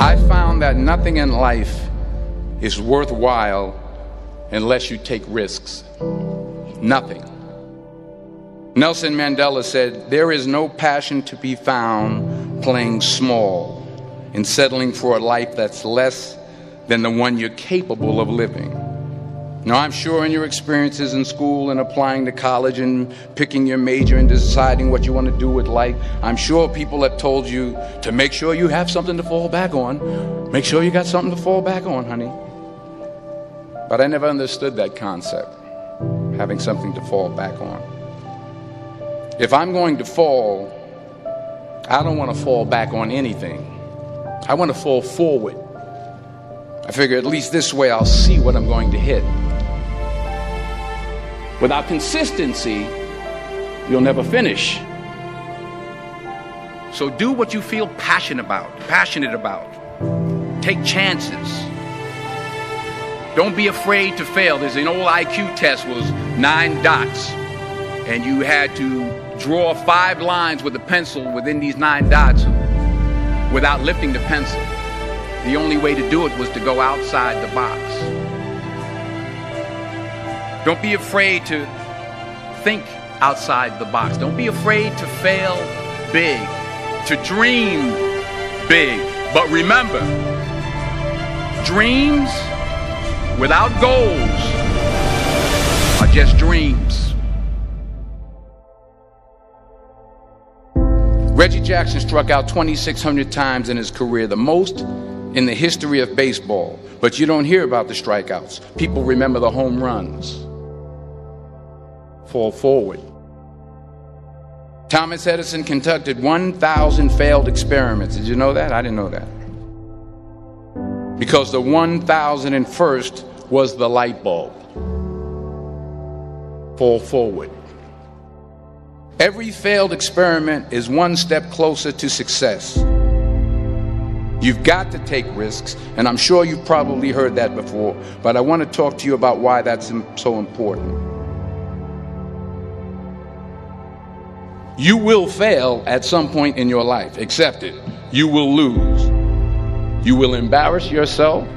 I found that nothing in life is worthwhile unless you take risks. Nothing. Nelson Mandela said, There is no passion to be found playing small and settling for a life that's less than the one you're capable of living. Now, I'm sure in your experiences in school and applying to college and picking your major and deciding what you want to do with life, I'm sure people have told you to make sure you have something to fall back on. Make sure you got something to fall back on, honey. But I never understood that concept, having something to fall back on. If I'm going to fall, I don't want to fall back on anything. I want to fall forward. I figure at least this way I'll see what I'm going to hit. Without consistency, you'll never finish. So do what you feel passionate about, passionate about. Take chances. Don't be afraid to fail. There's an old IQ test was nine dots, and you had to draw five lines with a pencil within these nine dots without lifting the pencil. The only way to do it was to go outside the box. Don't be afraid to think outside the box. Don't be afraid to fail big, to dream big. But remember, dreams without goals are just dreams. Reggie Jackson struck out 2,600 times in his career, the most in the history of baseball. But you don't hear about the strikeouts. People remember the home runs. Fall forward. Thomas Edison conducted 1,000 failed experiments. Did you know that? I didn't know that. Because the 1,001st was the light bulb. Fall forward. Every failed experiment is one step closer to success. You've got to take risks, and I'm sure you've probably heard that before, but I want to talk to you about why that's so important. You will fail at some point in your life, accept it. You will lose. You will embarrass yourself.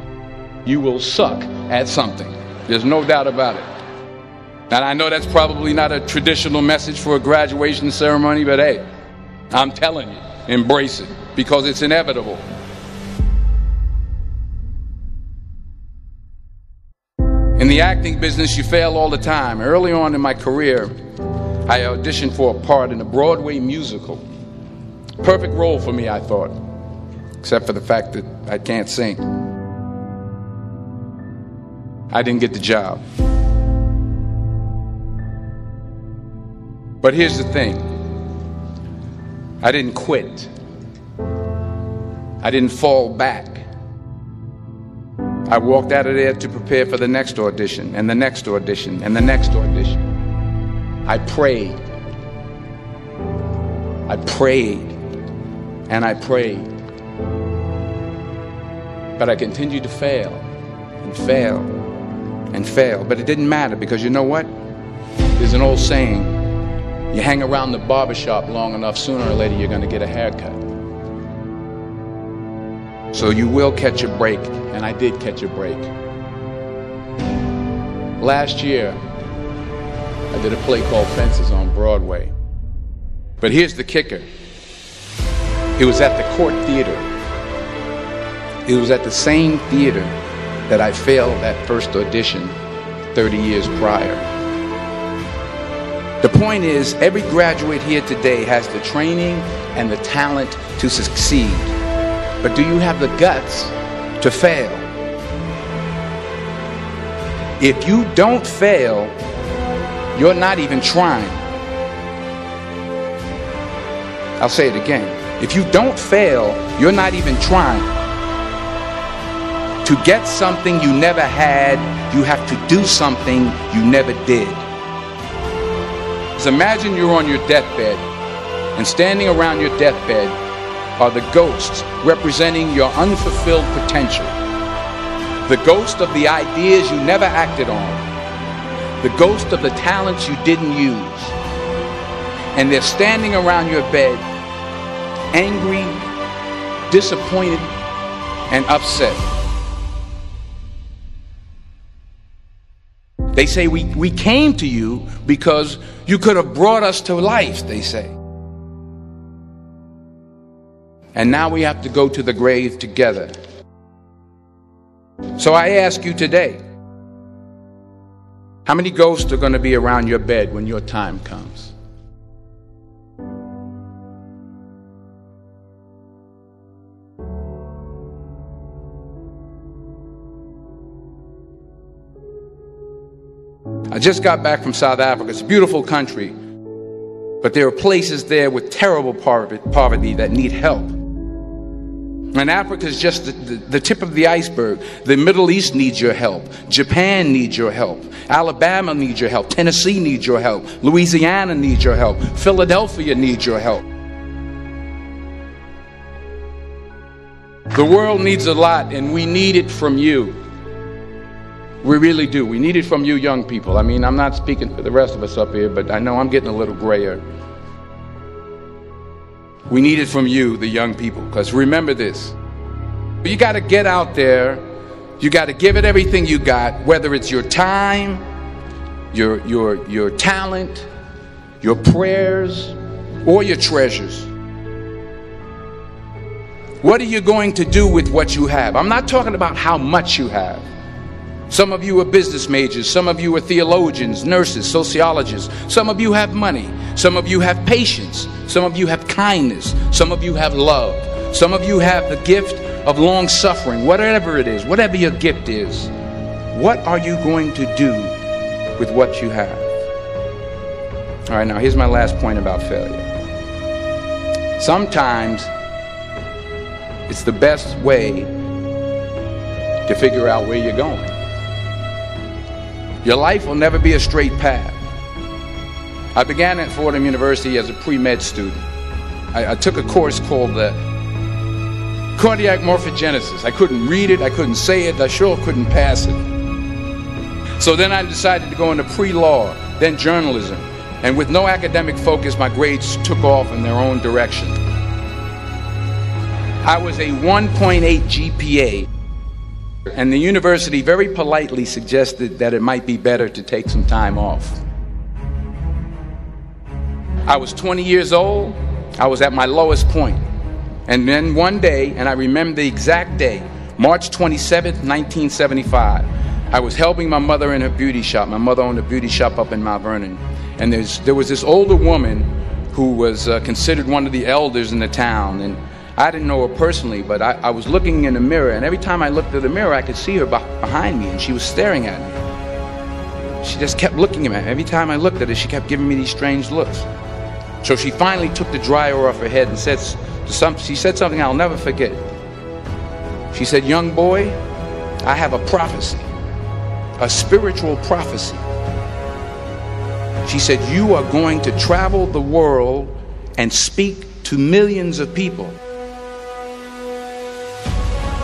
You will suck at something. There's no doubt about it. And I know that's probably not a traditional message for a graduation ceremony, but hey, I'm telling you, embrace it because it's inevitable. In the acting business, you fail all the time. Early on in my career, I auditioned for a part in a Broadway musical. Perfect role for me, I thought, except for the fact that I can't sing. I didn't get the job. But here's the thing I didn't quit, I didn't fall back. I walked out of there to prepare for the next audition, and the next audition, and the next audition. I prayed. I prayed. And I prayed. But I continued to fail and fail and fail. But it didn't matter because you know what? There's an old saying you hang around the barbershop long enough, sooner or later you're going to get a haircut. So you will catch a break, and I did catch a break. Last year, I did a play called Fences on Broadway. But here's the kicker it was at the Cort Theater. It was at the same theater that I failed that first audition 30 years prior. The point is, every graduate here today has the training and the talent to succeed. But do you have the guts to fail? If you don't fail, you're not even trying. I'll say it again. If you don't fail, you're not even trying. To get something you never had, you have to do something you never did. So imagine you're on your deathbed, and standing around your deathbed are the ghosts representing your unfulfilled potential. The ghost of the ideas you never acted on. The ghost of the talents you didn't use. And they're standing around your bed, angry, disappointed, and upset. They say we, we came to you because you could have brought us to life, they say. And now we have to go to the grave together. So I ask you today how many ghosts are going to be around your bed when your time comes? I just got back from South Africa. It's a beautiful country, but there are places there with terrible poverty that need help. And Africa is just the, the, the, tip of the iceberg. The Middle East needs your help. Japan needs your help. Alabama needs your help. Tennessee needs your help. Louisiana needs your help. Philadelphia needs your help. The world needs a lot, and we need it from you. We really do. We need it from you, young people. I mean, I'm not speaking for the rest of us up here, but I know I'm getting a little grayer. We need it from you, the young people, because remember this. You got to get out there. You got to give it everything you got, whether it's your time, your, your, your talent, your prayers, or your treasures. What are you going to do with what you have? I'm not talking about how much you have. Some of you are business majors. Some of you are theologians, nurses, sociologists. Some of you have money. Some of you have patience. Some of you have kindness. Some of you have love. Some of you have the gift of long suffering. Whatever it is, whatever your gift is, what are you going to do with what you have? All right, now here's my last point about failure. Sometimes it's the best way to figure out where you're going. Your life will never be a straight path. I began at Fordham University as a pre-med student. I, I took a course called the cardiac morphogenesis. I couldn't read it, I couldn't say it, I sure couldn't pass it. So then I decided to go into pre-law, then journalism. And with no academic focus, my grades took off in their own direction. I was a 1.8 GPA and the university very politely suggested that it might be better to take some time off. I was 20 years old. I was at my lowest point. And then one day, and I remember the exact day, March 27, 1975, I was helping my mother in her beauty shop. My mother owned a beauty shop up in Mount Vernon. And there was this older woman who was uh, considered one of the elders in the town. And I didn't know her personally, but I, I, was looking in the mirror, and every time I looked at the mirror, I could see her behind me, and she was staring at me. She just kept looking at me. Every time I looked at her, she kept giving me these strange looks. So she finally took the dryer off her head and said, some, she said something I'll never forget. She said, Young boy, I have a prophecy, a spiritual prophecy. She said, You are going to travel the world and speak to millions of people.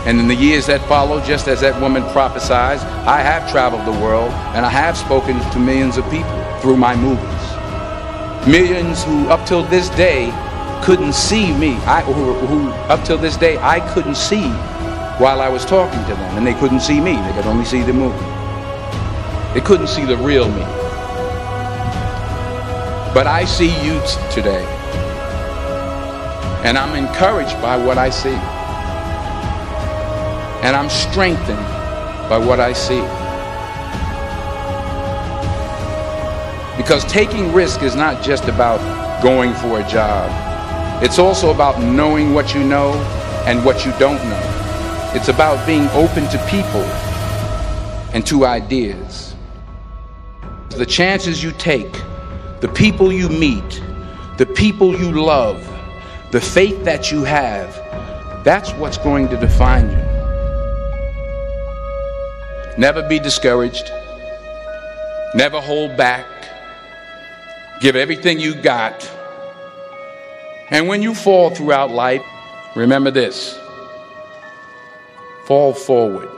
And in the years that followed, just as that woman prophesied, I have traveled the world and I have spoken to millions of people through my movies. Millions who, up till this day, couldn't see me. I, who, who, up till this day, I couldn't see while I was talking to them, and they couldn't see me. They could only see the movie. They couldn't see the real me. But I see you today, and I'm encouraged by what I see. And I'm strengthened by what I see. Because taking risk is not just about going for a job. It's also about knowing what you know and what you don't know. It's about being open to people and to ideas. The chances you take, the people you meet, the people you love, the faith that you have, that's what's going to define you. Never be discouraged. Never hold back. Give everything you got. And when you fall throughout life, remember this fall forward.